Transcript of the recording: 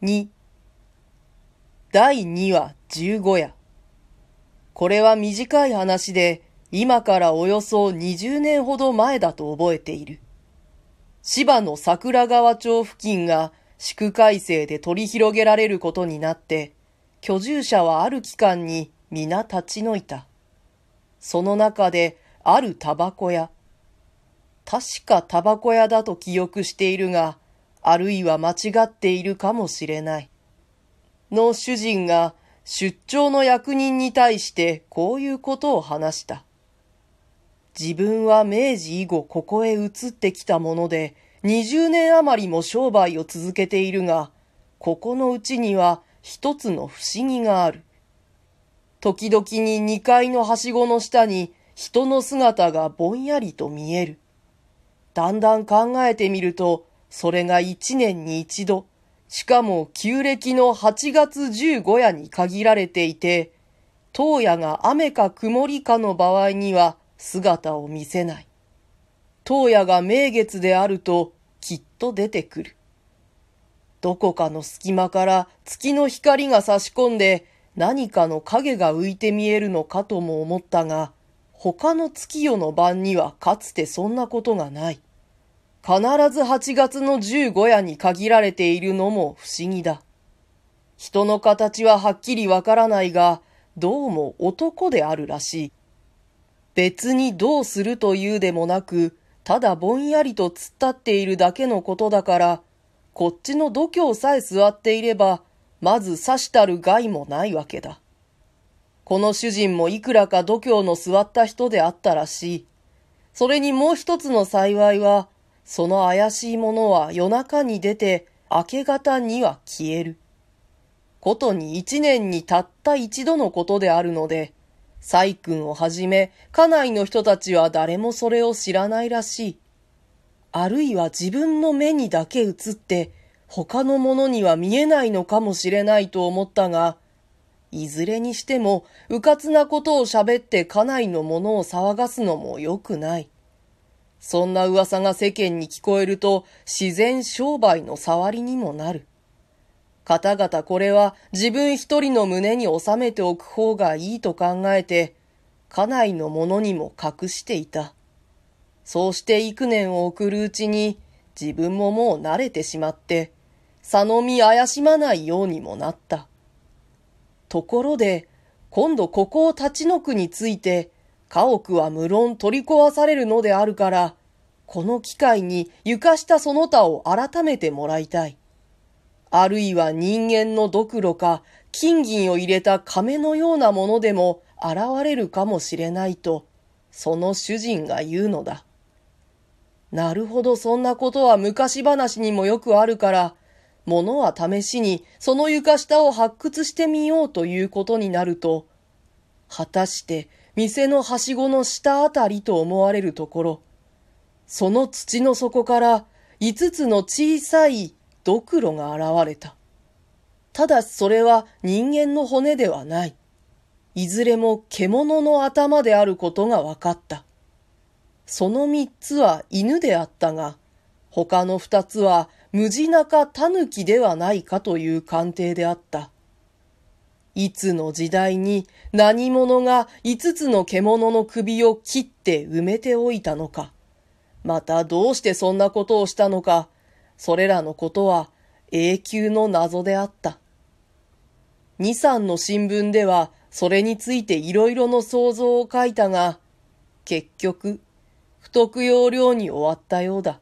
2第2話15夜これは短い話で、今からおよそ20年ほど前だと覚えている。芝の桜川町付近が宿改正で取り広げられることになって、居住者はある期間に皆立ち退いた。その中であるタバコ屋。確かタバコ屋だと記憶しているが、あるいは間違っているかもしれない。の主人が出張の役人に対してこういうことを話した。自分は明治以後ここへ移ってきたもので、20年余りも商売を続けているが、ここのうちには一つの不思議がある。時々に2階のはしごの下に人の姿がぼんやりと見える。だんだん考えてみると、それが一年に一度、しかも旧暦の8月15夜に限られていて、当夜が雨か曇りかの場合には姿を見せない。当夜が名月であるときっと出てくる。どこかの隙間から月の光が差し込んで何かの影が浮いて見えるのかとも思ったが、他の月夜の晩にはかつてそんなことがない。必ず8月の15夜に限られているのも不思議だ。人の形ははっきりわからないが、どうも男であるらしい。別にどうするというでもなく、ただぼんやりと突っ立っているだけのことだから、こっちの度胸さえ座っていれば、まず刺したる害もないわけだ。この主人もいくらか度胸の座った人であったらしい。それにもう一つの幸いは、その怪しいものは夜中に出て明け方には消える。ことに一年にたった一度のことであるので、細君をはじめ家内の人たちは誰もそれを知らないらしい。あるいは自分の目にだけ映って他の者には見えないのかもしれないと思ったが、いずれにしても、うかつなことを喋って家内の者を騒がすのも良くない。そんな噂が世間に聞こえると自然商売の触りにもなる。方々これは自分一人の胸に収めておく方がいいと考えて、家内の者にも隠していた。そうして幾年を送るうちに自分ももう慣れてしまって、佐野見怪しまないようにもなった。ところで、今度ここを立ち退くについて、家屋は無論取り壊されるのであるから、この機会に床下その他を改めてもらいたい。あるいは人間のドクロか金銀を入れた亀のようなものでも現れるかもしれないと、その主人が言うのだ。なるほどそんなことは昔話にもよくあるから、物は試しにその床下を発掘してみようということになると、果たして店のはしごの下あたりと思われるところ、その土の底から五つの小さいドクロが現れた。ただしそれは人間の骨ではない。いずれも獣の頭であることが分かった。その三つは犬であったが、他の二つは無地中狸ではないかという鑑定であった。いつの時代に何者が五つの獣の首を切って埋めておいたのか。またどうしてそんなことをしたのか。それらのことは永久の謎であった。二三の新聞ではそれについていろいろの想像を書いたが、結局、不徳要領に終わったようだ。